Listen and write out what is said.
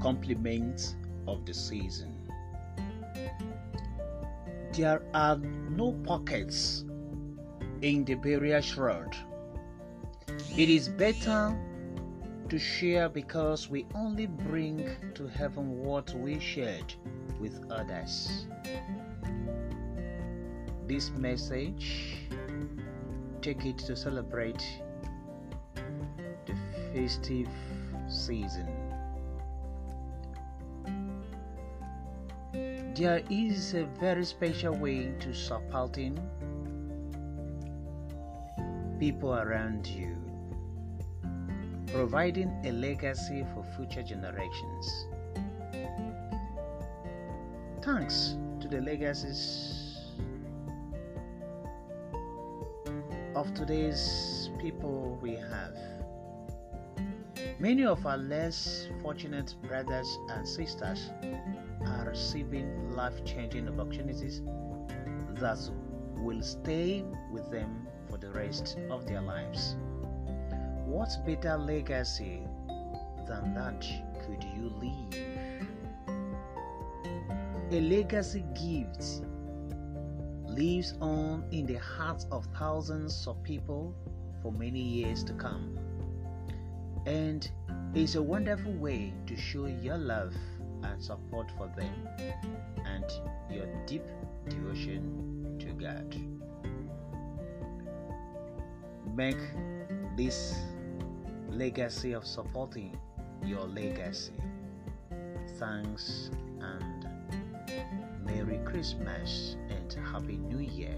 compliments of the season. There are no pockets in the burial shroud. It is better to share because we only bring to heaven what we shared with others. This message, take it to celebrate the festive season. There is a very special way to supporting people around you, providing a legacy for future generations. Thanks to the legacies of today's people we have. Many of our less fortunate brothers and sisters are receiving life changing opportunities that will stay with them for the rest of their lives. What better legacy than that could you leave? A legacy gift lives on in the hearts of thousands of people for many years to come. And is a wonderful way to show your love and support for them and your deep devotion to God. Make this legacy of supporting your legacy. Thanks and Merry Christmas and Happy New Year.